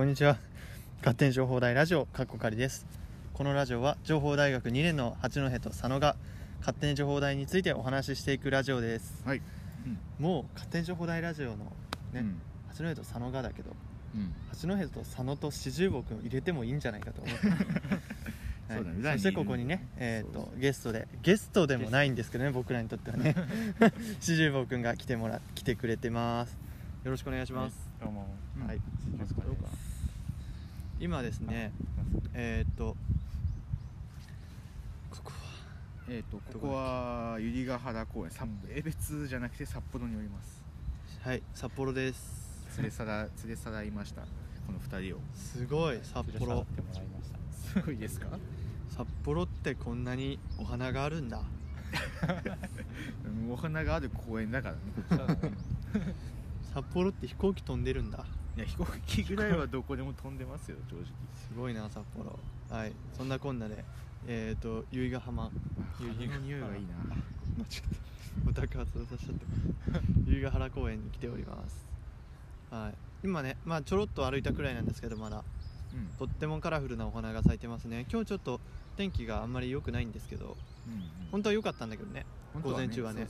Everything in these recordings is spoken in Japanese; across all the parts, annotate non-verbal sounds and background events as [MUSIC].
こんにちは。勝手に情報大ラジオかっこかりです。このラジオは情報大学2年の八戸と佐野が勝手に情報大についてお話ししていくラジオです。はい。もう勝手に情報大ラジオのね、うん。八戸と佐野がだけどうん。八戸と佐野と四十坊君を入れてもいいんじゃないかと思う [LAUGHS] そうだね。そしてここにね、えー、とゲストでゲストでもないんですけどね僕らにとってはね。[LAUGHS] 四十坊君が来てもら来てくれてます。よろしくお願いします、どうも。うん。はい、今ですねえっ、とここはえっ、とここは百合ヶ原公園、札江別じゃなくて札幌におります。はい札幌です連れさら連れさらいました。この二人を。すごい札幌ってもらいました。すごいですか？[LAUGHS] 札幌ってこんなにお花があるんだ [LAUGHS] うんお花がある公園だからね。[LAUGHS] 札幌って飛行機飛んでるんだいや飛行機ぐらいはどこでも飛んでますよ正直。すごいな札幌。はい。そんなこんなで。えっ、と由比ヶ浜。由比花の匂いが。いいな。[LAUGHS] 間違ったオタク発動させちゃった [LAUGHS] 由比ヶ原公園に来ております。はい。今ねまあちょろっと歩いたくらいなんですけどまだうん。とってもカラフルなお花が咲いてますね。今日ちょっと天気があんまり良くないんですけどうん本当は良かったんだけどね。本当は午前中はね。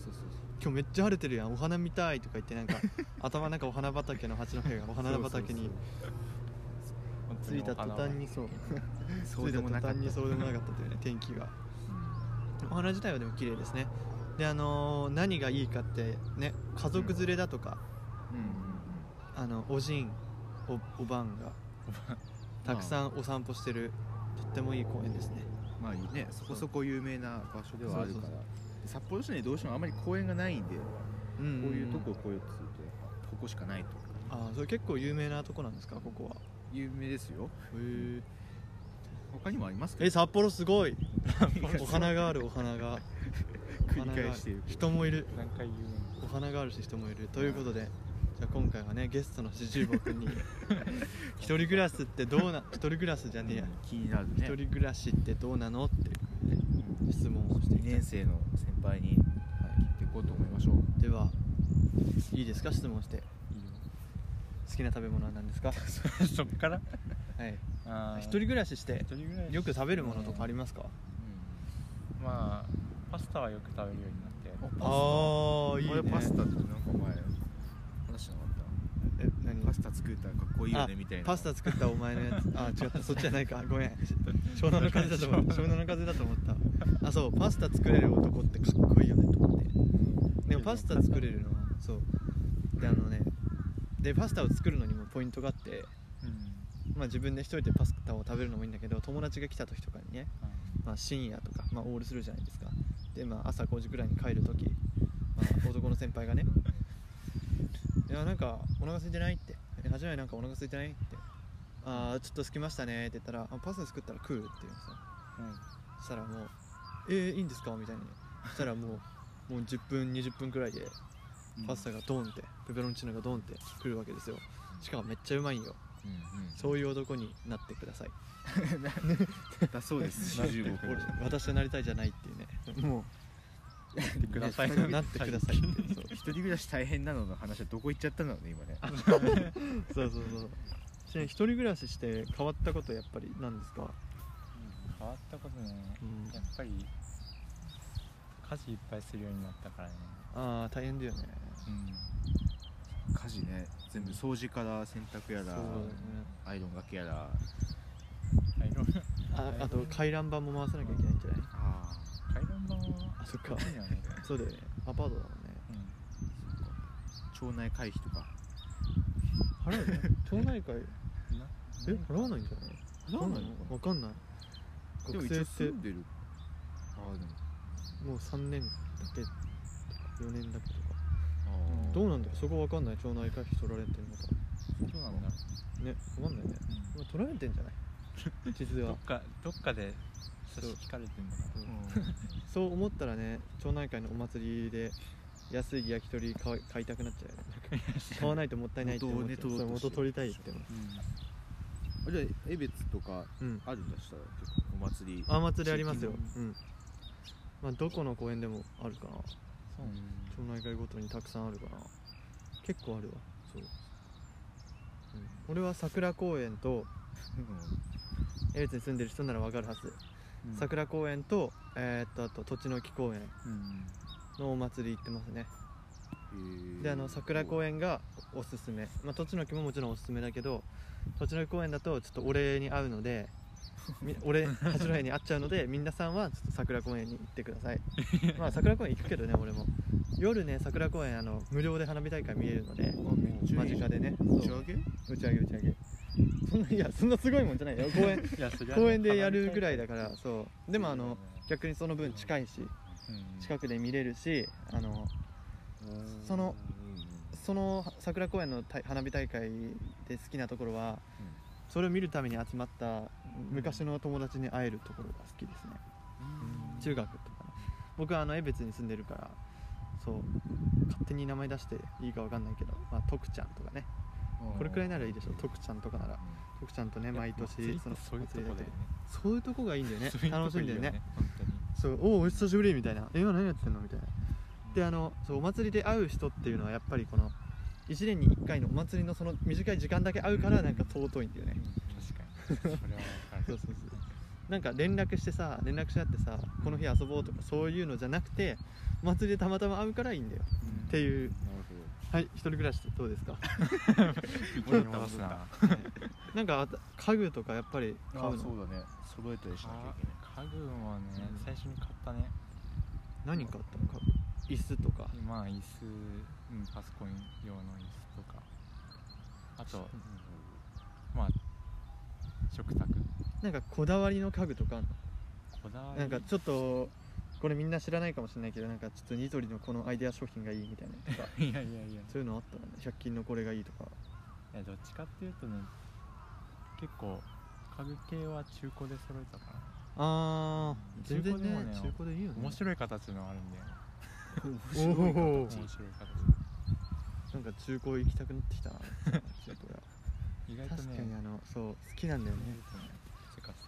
今日めっちゃ晴れてるやん。お花見たいとか言ってなんか [LAUGHS] 頭なんかお花畑の八戸がお花畑に着いた途端にそう。着いた途でもなかった端にそうでもなかったというね天気が。うん。お花自体はでも綺麗ですね。であのー何がいいかってね家族連れだとか、うん。あのおじんおおばんがたくさんお散歩してる。とってもいい公園ですね。うん。まあいいね。そこそこ有名な場所ではあるから。札幌市内どうしてもあまり公園がないんで。うんこういうとこをこういうとするとここしかないと。ああそれ結構有名なとこなんですかここは？有名ですよ。へえ他にもありますけえど札幌すごい。お花があるお花が。[LAUGHS] 繰り返している。人もいる。何回言うお花があるし人もいる。ということでじゃあ今回はねゲストの四十坊君に [LAUGHS] 一人暮らしってどうな一人暮らしじゃねえや。気になる一ね人暮らしってどうなのっていうね質問をして2いきたい。年生の先輩に、はい、聞いていこうと思いましょう。ではいいですか？質問して。いいよ。好きな食べ物は何ですか？[LAUGHS] そっから？はい。あー。一人暮らしして一人暮らしよく食べるものとかありますか？まあパスタはよく食べるようになって。おああいいね。俺パスタってなんか前。話してなかっえ何？たパスタ作ったらかっこいいよねみたいな。あパスタ作ったお前のやつ。あ違った。そっちじゃないか。[LAUGHS] ごめん。湘南の風だと思った湘南の風だと思った。あそう。パスタ作れる男ってかっこいいよねと思って。でもパスタ作れるのはそう。であのねでパスタを作るのにもポイントがあってうん。まあ自分で一人でパスタを食べるのもいいんだけど友達が来た時とかにね、まあ、深夜とか、まあ、オールするじゃないですか。で、まあ、朝5時くらいに帰る時、まあ、男の先輩がね「いやなんかお腹空いてない?」って「え初めなんかお腹空いてない?」って「ああちょっと空きましたね」って言ったらあ「パスタ作ったら食う?」って言うんですようん。そしたらもう「えー、いいんですか?」みたいに。そしたらもうもう10分20分くらいでパスタがドンってペペロンチーノがドンってくるわけですよ。しかもめっちゃうまいんよ。うんうん。そういう男になってください。[LAUGHS] [LAUGHS] だそうです。俺45分私となりたいじゃないっていうね。もやってください。うなってくださいってそう一人暮らし大変なのの話はどこ行っちゃったの？ね今ね。[LAUGHS] そうそうそう。ちなみに一人暮らしして変わったことやっぱり何ですか？変わったことね。うん。やっぱり家事いっぱいするようになったからね。ああ大変だよね。うん。家事ね。全部掃除から洗濯やらね。アイロンがけやら。回廊ああと回覧板も回さなきゃいけないんじゃないあ回覧板はあそっか。そうだよね。アパートだもんね。うん。あ町内会費とか。払うね町内会？なえ払わないんじゃない？払わないの？わかんない。でも一応住んでる。ああでも。もう3年だけとか4年だけとか。あー。どうなんだろう？そこわかんない？町内会費取られてんのか。そうなんだ。ねわかんないね。うん。まあ取られてんじゃない？[LAUGHS] 実は。どっかどっかで差し引かれてん。のかな。う。んそう思ったらね町内会のお祭りで安い焼き鳥買い買いたくなっちゃうよね。買わないともったいないって思っちゃう。元をね元取りたいって思う。あじゃあ江別とかうん。あるんだしたら結構お祭り。あ祭りありますよ。うん。まあどこの公園でもあるかなそう。の町内会ごとにたくさんあるかな結構あるわ。そう。俺は桜公園と江別に住んでる人ならわかるはず、うん。桜公園とえーっとあと土地の木公園うんのお祭り行ってますね。うんであの桜公園がおすすめ、まあ、土地の木ももちろんおすすめだけど土地の木公園だとちょっとお礼に会うので [LAUGHS] み俺八戸に会っちゃうので皆さんはちょっと桜公園に行ってください。[LAUGHS] まあ桜公園行くけどね俺も。夜ね桜公園あの無料で花火大会見えるので間近でね。打ち上げ？打ち上げ打ち上げそんないやそんなすごいもんじゃないよ。公園 [LAUGHS] 公園でやるぐらいだからそう。でもあの逆にその分近いしうん近くで見れるしあのそのその桜公園のた花火大会で好きなところは、それを見るために集まった昔の友達に会えるところが好きですね、中学とかね。僕はあの江別に住んでるからそう勝手に名前出していいかわかんないけど、まあ、徳ちゃんとかねこれくらいならいいでしょ。徳ちゃんとかなら。徳ちゃんとね毎年そのそういうとこだよね。そういうとこがいいんだよね。楽しいいよ本当に。そうおお久しぶりみたいな。え今何やってんの？みたいな。であのそうお祭りで会う人っていうのはやっぱりこの1年に1回のお祭りのその短い時間だけ会うからなんか尊いんだよね。確かに。それは分かる。[LAUGHS] そうそうそう。なんか連絡してさ連絡し合ってさこの日遊ぼうとかそういうのじゃなくてお祭りでたまたま会うからいいんだよ。うん。っていうはい一人暮らしどうですか？元に戻すななんか家具とかやっぱり買うの？そうだね。揃えたりしなきゃいけない。家具はねうん。最初に買ったね。何買ったの？家具椅子とか。まあ椅子、うん、パソコン用の椅子とか。あとまあ食卓。なんかこだわりの家具とかあんの？こだわり？なんかちょっとこれみんな知らないかもしれないけどなんかちょっとニトリのこのアイデア商品がいいみたいなとか [LAUGHS] いやいやいや。そういうのあったらね。100均のこれがいいとか。いやどっちかっていうとね結構家具系は中古で揃えたかあー全然ね中古でもね中古でいいよね。な面白い形のあるんだよね。おー面白い形。なんか中古行きたくなってきたな。[LAUGHS] 意外とね確かにあのそう好きなんだよね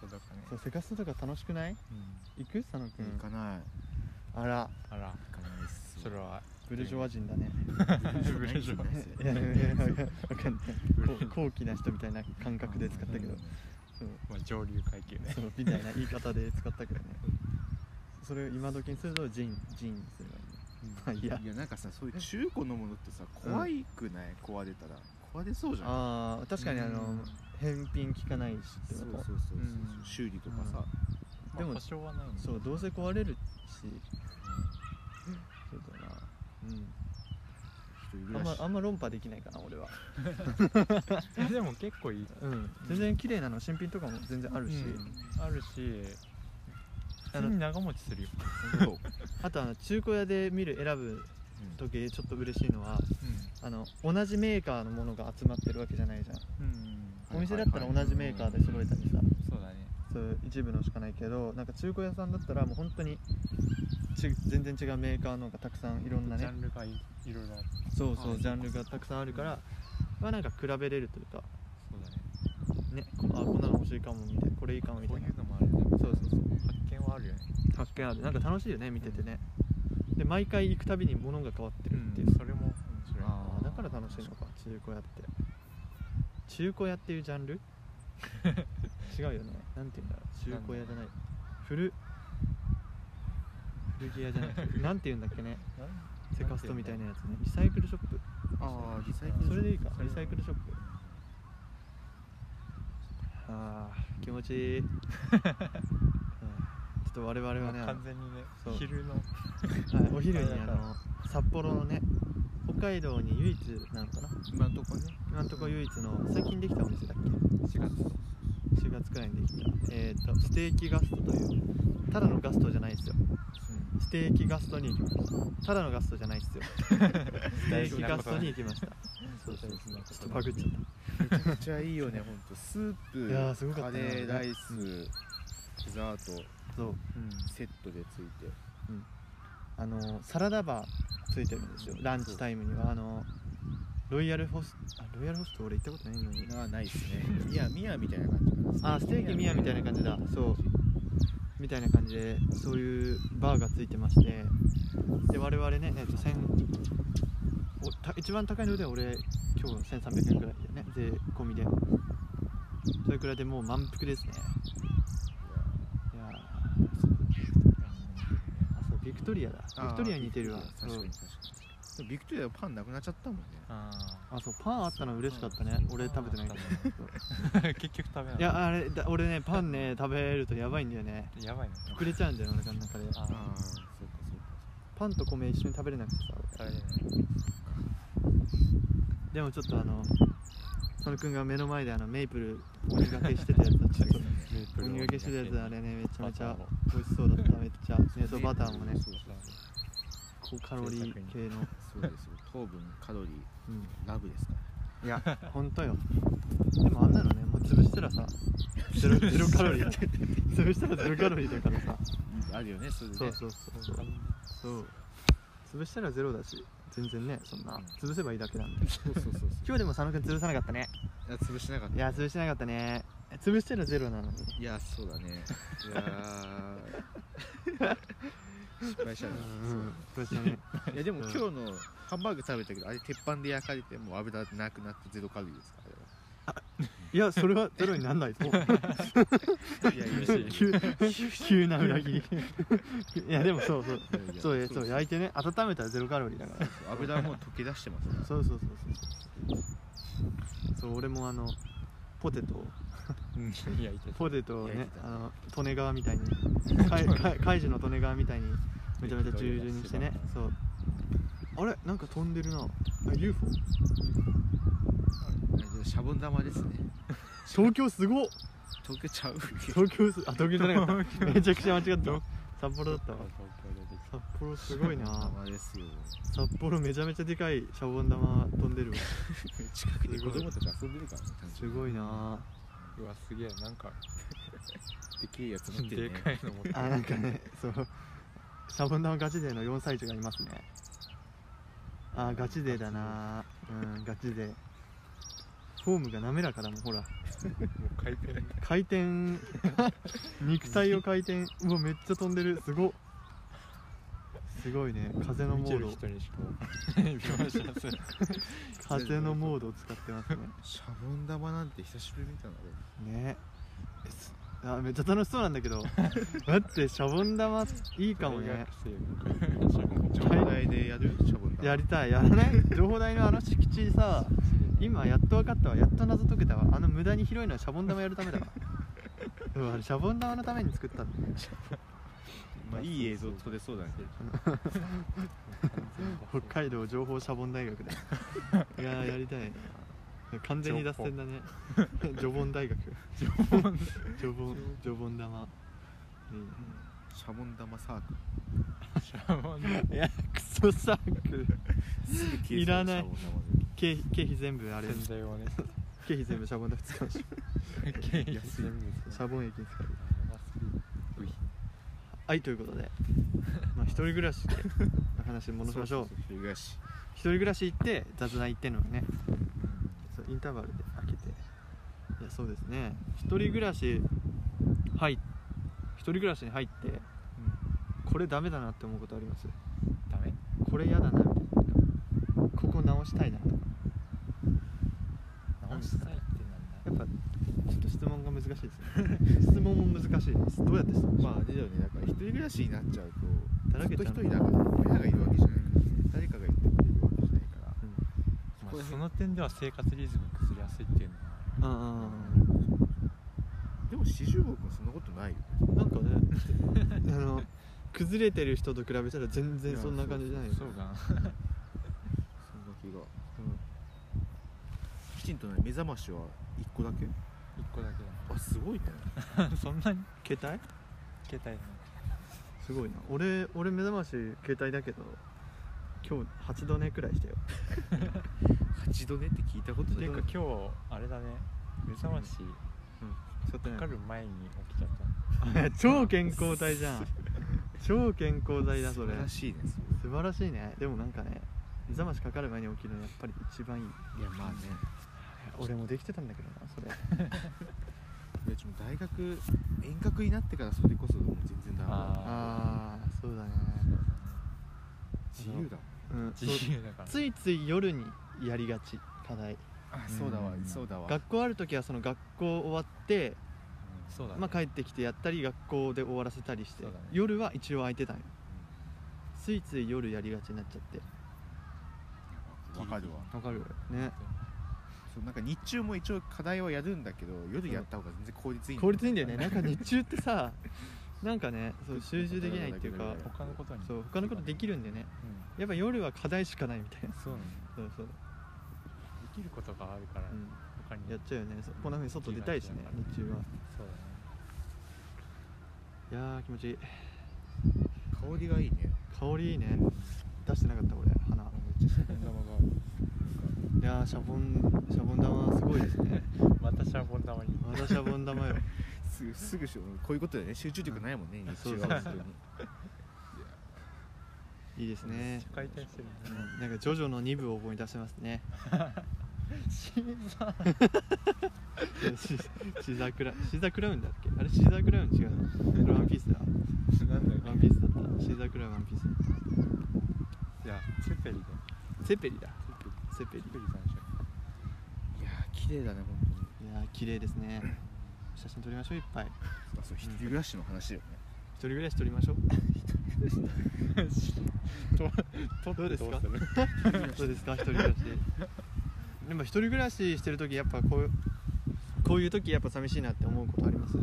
トとかね。そうセカストとか楽しくない？うん。行く？佐野くん。行かない。あら。あら。行かないっすそれは。ブルジョワ人だね。ブルジョワいやいやいやいやわかんない高貴な人みたいな感覚で使ったけどそうまあ上流階級ねそうみたいな言い方で使ったけどねそれを今時にするとジンジンにすればいいねまあいいやいやなんかさそういう中古のものってさ怖いくない壊れたら壊れそうじゃんああ確かにあのうん返品聞かないしってそうそうそうそうう。ん。修理とかさ。でもまあ保証はないそうどうせ壊れるし。そうだな。うん。あんまあんま論破できないかな俺は。う [LAUGHS] んでも結構いい。うん。全然綺麗なの新品とかも全然あるし、うん。あるし。あの普通に長持ちするよ。[LAUGHS] あとあの中古屋で見る選ぶ時ちょっと嬉しいのはあの同じメーカーのものが集まってるわけじゃないじゃん。うんお店だったら同じメーカーで揃えたりさ。そうだね。そう一部のしかないけどなんか中古屋さんだったらもう本当にち全然違うメーカーのがたくさんいろんなジねャンルがいろいろある。そうそうはいジャンルがたくさんあるからまあなんか比べれるというか。そうだね。ねこあこんなの欲しいかもみたいなこれいいかもみたいな。こういうのもあるね。そうそうそう。発見はあるよね。発見ある。なんか楽しいよね見ててね、で毎回行くたびに物が変わってるっていう、それも面白い。だから楽しいのか中古屋って中古屋っていうジャンル？[LAUGHS] 違うよね。なんていうんだろう。中古屋じゃない。古古着屋じゃなくて [LAUGHS] なんていうんだっけね。セカストみたいなやつね。リサイクルショップ。ああリサイクルそれでいいか。リサイクルショップ。あー気持ちいい、[LAUGHS] うん、ちょっと我々はね完全にね昼の。はい、お昼にあの札幌のね北海道に唯一なのかな？今んとこね。今んとこ唯一の最近できたお店だっけ？4月。4月くらいにできた。えっ、とステーキガストというただのガストじゃないですよ。ステーキガストに行きました。ただのガストじゃないですよ。[LAUGHS] ステーキガストに行きました。そうそうそう。ちょっとパクっちゃっめちゃくちゃいいよねほんと。スープいやーすごかったね。カレーライスデザートたそう。うん。セットでついて。あのサラダバーついてるんですよ。ランチタイムには。あのロイヤルホスあロイヤルホスト俺行ったことないのにあないっすね。ミヤミヤみたいな感じかなあステーキミヤみたいな感じ。だ。そう。みたいな感じでそういうバーがついてまして。で我々ね、えっと、先おた一番高いので俺今日1300円くらいだよね税込みで。それくらいでもう満腹ですねいやーあそうビクトリアだ。ビクトリアに似てるわ。確かに確かに。でもビクトリアはパンなくなっちゃったもんね。ああそうパンあったの嬉しかったね。俺食べてないけどあ結局食べない。いやあれだ俺ねパンね食べるとやばいんだよね。やばいの膨れちゃうんだよお腹の中で。あああそうかそうかパンと米一緒に食べれなくてさ食べれない。でもちょっとあのそのくんが目の前であのメイプル鬼がけしてたやつはちょっと鬼がけ。してたやつあれねめちゃめちゃ。美味しそうだっためっちゃ。ねそうバターもね。そう高カロリー系の。そうですよ。糖分カロリー。うん。ラブですから。いやほんとよ。でもあんなのねもう潰したらさゼロゼロカロリー。[LAUGHS] 潰したらゼロカロリーだからさ。あるよねそれで。ねそうそうそう。そう。そう。潰したらゼロだし全然ねそんな潰せばいいだけなんで。そうそうそうそう。今日でも佐野くん潰さなかったね。いや潰してなかった。いや潰してなかったね。潰したらゼロなのに。いやそうだね。いやー。失敗したなうんそう。したね。いやでもうん。今日のハンバーグ食べたけどあれ鉄板で焼かれてもう油なくなってゼロカロリーですか？いやそれはゼロになんないといやいや急 [LAUGHS] 急な裏切り。いやでもそうそう。そう焼いてね温めたらゼロカロリーだから油はもう溶け出してますからそうそうそうそうそう俺もあのポテトをポテトをねあの利根川みたいにかいかいカイジの利根川みたいにめちゃめちゃ従順にしてねそうあれなんか飛んでるなあ UFO シャボン玉ですね。東京すごっ。溶けちゃう？東京すあ東京じゃなかった。めちゃくちゃ間違った。札幌だったわ。札幌すごいな。玉ですよ。札幌めちゃめちゃでかいシャボン玉飛んでるわ。[LAUGHS] 近くで子供たち遊んでるからねすごいな。うわすげえなんか。[LAUGHS] でけえやつ持ってるね。でかいの持ってる。あなんかねそう。シャボン玉ガチ勢の4歳児がいますね。あガチ勢だな。うんガチ勢フォームが滑らかだもんほら。もう回転。回転。[LAUGHS] 肉体を回転。うわめっちゃ飛んでる。すごっ。すごいね。風のモード。[LAUGHS] 風のモードを使ってますね。シャボン玉なんて久しぶりに見たの俺。ね。あめっちゃ楽しそうなんだけど。[LAUGHS] 待ってシャボン玉いいかもね。情報台でやる？シャボン玉。やりたい。やらない情報台のあの敷地さ今やっと分かったわ。やっと謎解けたわ。あの無駄に広いのはシャボン玉やるためだわ。[LAUGHS] うんあれシャボン玉のために作った。んだまあいい映像撮れそうだね。[LAUGHS] 北海道情報シャボン大学で [LAUGHS] いやーやりたい。な完全に脱線だね。ジョボン大学。ジョボンジョボンジョボン玉いいねシャボン玉サークシャボンのいやクソサークル。いらないシャボン玉で経経費全部あれ。洗剤をね。[LAUGHS] 経費全部シャボン玉使うし。経費全部シャボン液に使う。やばすぎる部品はいということで。[LAUGHS] まあ一人暮らしで話戻しましょう。そそそ一人暮らし。一人暮らし行って雑談行ってんのにね。そうインターバルで開けて。いやそうですね。一人暮らし入っ一人暮らしに入ってこれダメだなって思うことあります？ダメ。これ嫌だなみたいなここ直したいな。とか直したいってなんだ。やっぱちょっと質問が難しいですね。[LAUGHS] 質問も難しい。ですどうやって質問しまああれだよね。だから一人暮らしになっちゃうとずっと一人だから親がいるわけじゃないから誰かがいてくれるわけじゃないから。まあその点では生活リズム崩れやすいっていうのはうんうんでも四十五君そんなことないよね。うんなんかね [LAUGHS] あの崩れてる人と比べたら全然そんな感じじゃないそうかなそんな気がきちんとね目覚ましは一個だけ？一個だけあすごいね。だ [LAUGHS] そんなに？携帯？携帯すごいな。俺俺目覚まし携帯だけど今日8度寝くらいしたよ。八度寝って聞いたことない。いうか今日あれだね。目覚まし使ってないかかる前に起きちゃった。あ [LAUGHS] 超健康体じゃん。超健康体だそれ。素晴らしいね素晴らしいね。でもなんかね目覚ましかかる前に起きるのやっぱり一番いい。いやまあね俺もできてたんだけどなそれ。[LAUGHS] いやちょっと大学遠隔になってからそれこそもう全然ダメだあああそうだね。自由だうん、そう自由だから。ついつい夜にやりがち課題。あそうだわうん。そうだわ。学校ある時はその学校終わって、そうだね。まあ、帰ってきてやったり学校で終わらせたりして、ね。夜は一応空いてたんよ。ついつい夜やりがちになっちゃって。わかるわ。わかるねそうなんか日中も一応課題はやるんだけど夜やった方が全然効率いいんだ効率いいんだよね。[LAUGHS] なんか日中ってさなんかねそう [LAUGHS] 集中できないっていうか他のことにそう他のことできるんでね。うん。やっぱ夜は課題しかないみたいな。そうなんだそうそう、できることがあるからうん、他に。やっちゃうよね。そこんなふうに外出たいしね日中は。そうだね。いやー気持ちいい。香りがいいね。香りいいね。出してなかった俺鼻めっちゃいやーシャボンシャボン玉すごいですね。が [LAUGHS] またシャボン玉に。またシャボン玉よ。[LAUGHS] すぐすぐしこういうことでね集中力ないもんね日中は本当に。いいですね。回転してるうねんなんかジョジョの2部を思い出せますね。[LAUGHS] シーザー。シシザクラシザクラウンだっけ？あれシザクラウン違うワンピースだ。なんだワンピースだった。シザクラウンワンピースだっいやチェペリで。たセペリだ。チセペリェペリ最初いやー綺麗だね本当に。いやー綺麗ですね。[LAUGHS] 写真撮りましょういっぱい。あそう一人暮らしの話だよね。一人暮らし撮りましょう。[LAUGHS] とどうですか？どうする？[LAUGHS] どうですか？一人暮らしで。も一人暮らししてる時やっぱこういうこういう時やっぱ寂しいなって思うことあります？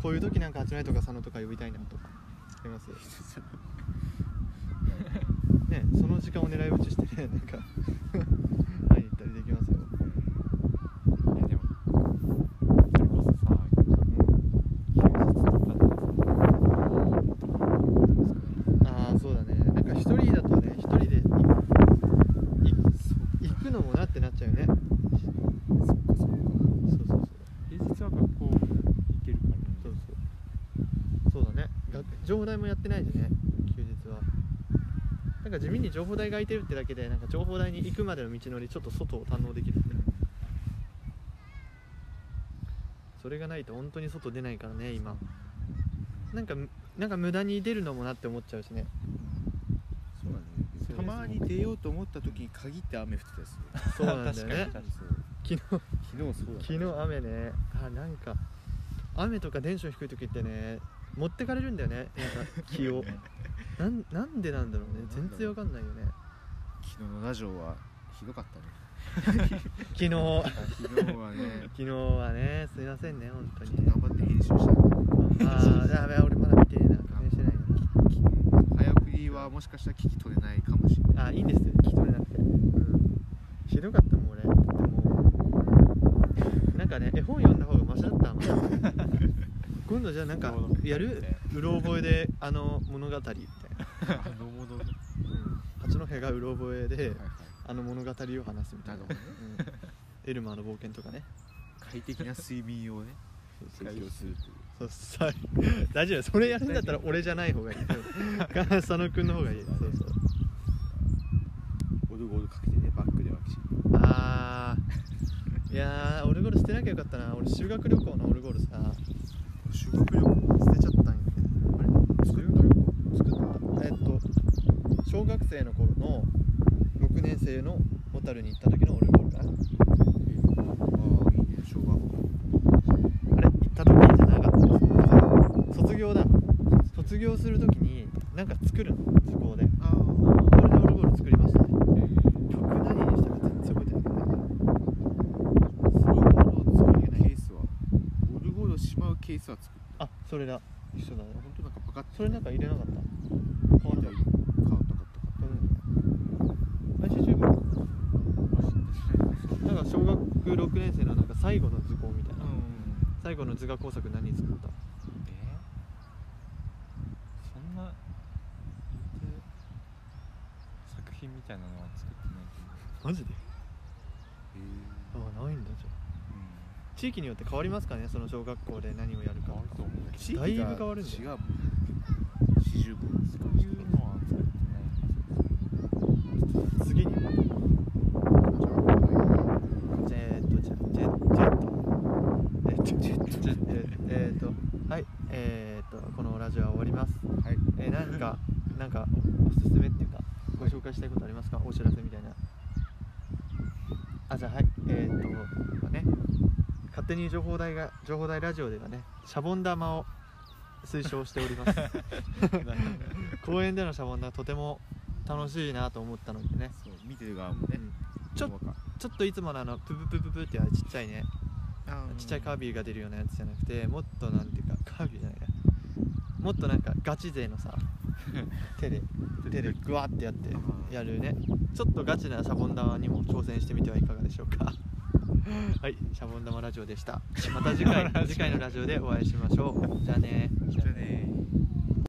こういう時なんか集めとか佐野とか呼びたいなとかあります？ねその時間を狙い撃ちしてねなんか会いに行ったりできますよ、いやでもそれこそさ休日とかああそうだねなんか一人だとね一人でいい行くのもなってなっちゃうよねそっかそっかそうそうそう平日は学校行けるからそうそうそうだね学情報台もやってないしね休日は。なんか地味に情報台が空いてるってだけでなんか情報台に行くまでの道のりちょっと外を堪能できるんだよそれがないと本当に外出ないからね今。なんかなんか無駄に出るのもなって思っちゃうしね。そうだね。たまに出ようと思った時に限って雨降ってたりする。そうなんだよね。昨日昨日そうだった。昨日雨ね。あなんか雨とかテンション低い時ってね持ってかれるんだよね。なんか気を。[LAUGHS] なんなんでなんだろうね。全然わかんないよね。昨日のラジオはひどかったね。[LAUGHS] 昨日。昨日はね。昨日はね。すいませんね本当に。ね頑張って編集した。ねああやべ俺まだ見てねえな。確認してない早送りはもしかしたら聞き取れないかもしれない。なあいいんです。聞き取れなくて。うん。ひどかったもん俺。でも。なんかね絵本読んだ方がマシだったまだ今度じゃあなんかやる？うろ覚えであの物語みたいな。あのものはい八戸がうろ覚えではいあの物語を話すみたいな。ね。うん。エルマーの冒険とかね。快適な睡眠をね。提供するという。そうさ大丈夫。それやるんだったら俺じゃない方がいい。佐野くんの方がいい。そうそう。オルゴールかけてねバックではきちあー。いやーオルゴール捨てなきゃよかったな。俺修学旅行のオルゴールさ修学旅行捨てちゃったんよね。あれ修学旅行作ったえっと小学生の頃の6年生の小樽に行った時のオルゴールかなあれ行った時じゃなかったです卒業だ卒業する時になんか作るの？図工であそれでオルゴール作りましたね曲何にしたか全然覚えてないけどねオルゴールを作るケースはオルゴールをしまうケースは作ったあそれだ。一緒だね。本当なんかパカッて。それなんか入れなかった？変わった変わった。変わった毎週中部なんか小学6年生のなんか最後の図工みたいな、最後の図画工作何作った？えそんな作品みたいなのは作ってないけどマジで？へあないんだじゃあ地域によって変わりますかねその小学校で何をやるか。だいぶ変わるんだよ。四十分そういうのは作ってないはず次にジェットジェジェジェットえっとジェットジェットえーっとはいえーっとこのラジオは終わりますはいえー、なんかなんかおすすめっていうかご紹介したいことありますかお知らせみたいなあじゃあはいえー、っとまあね勝手に情報台が情報台ラジオではねシャボン玉を推奨しております。[LAUGHS] 公園でのシャボン玉とても楽しいなと思ったのでね、そう見てる側もねうん。ちょちょっといつものあのプププププってあれちっちゃいね。ちっちゃいカービィが出るようなやつじゃなくてもっとなんていうかカービィじゃないや。もっとなんかガチ勢のさ [LAUGHS] 手で手でグワってやってやるね。ちょっとガチなシャボン玉にも挑戦してみてはいかがでしょうかはいシャボン玉ラジオでした。また次回 [LAUGHS] 次回のラジオでお会いしましょう。じゃあね。じゃあね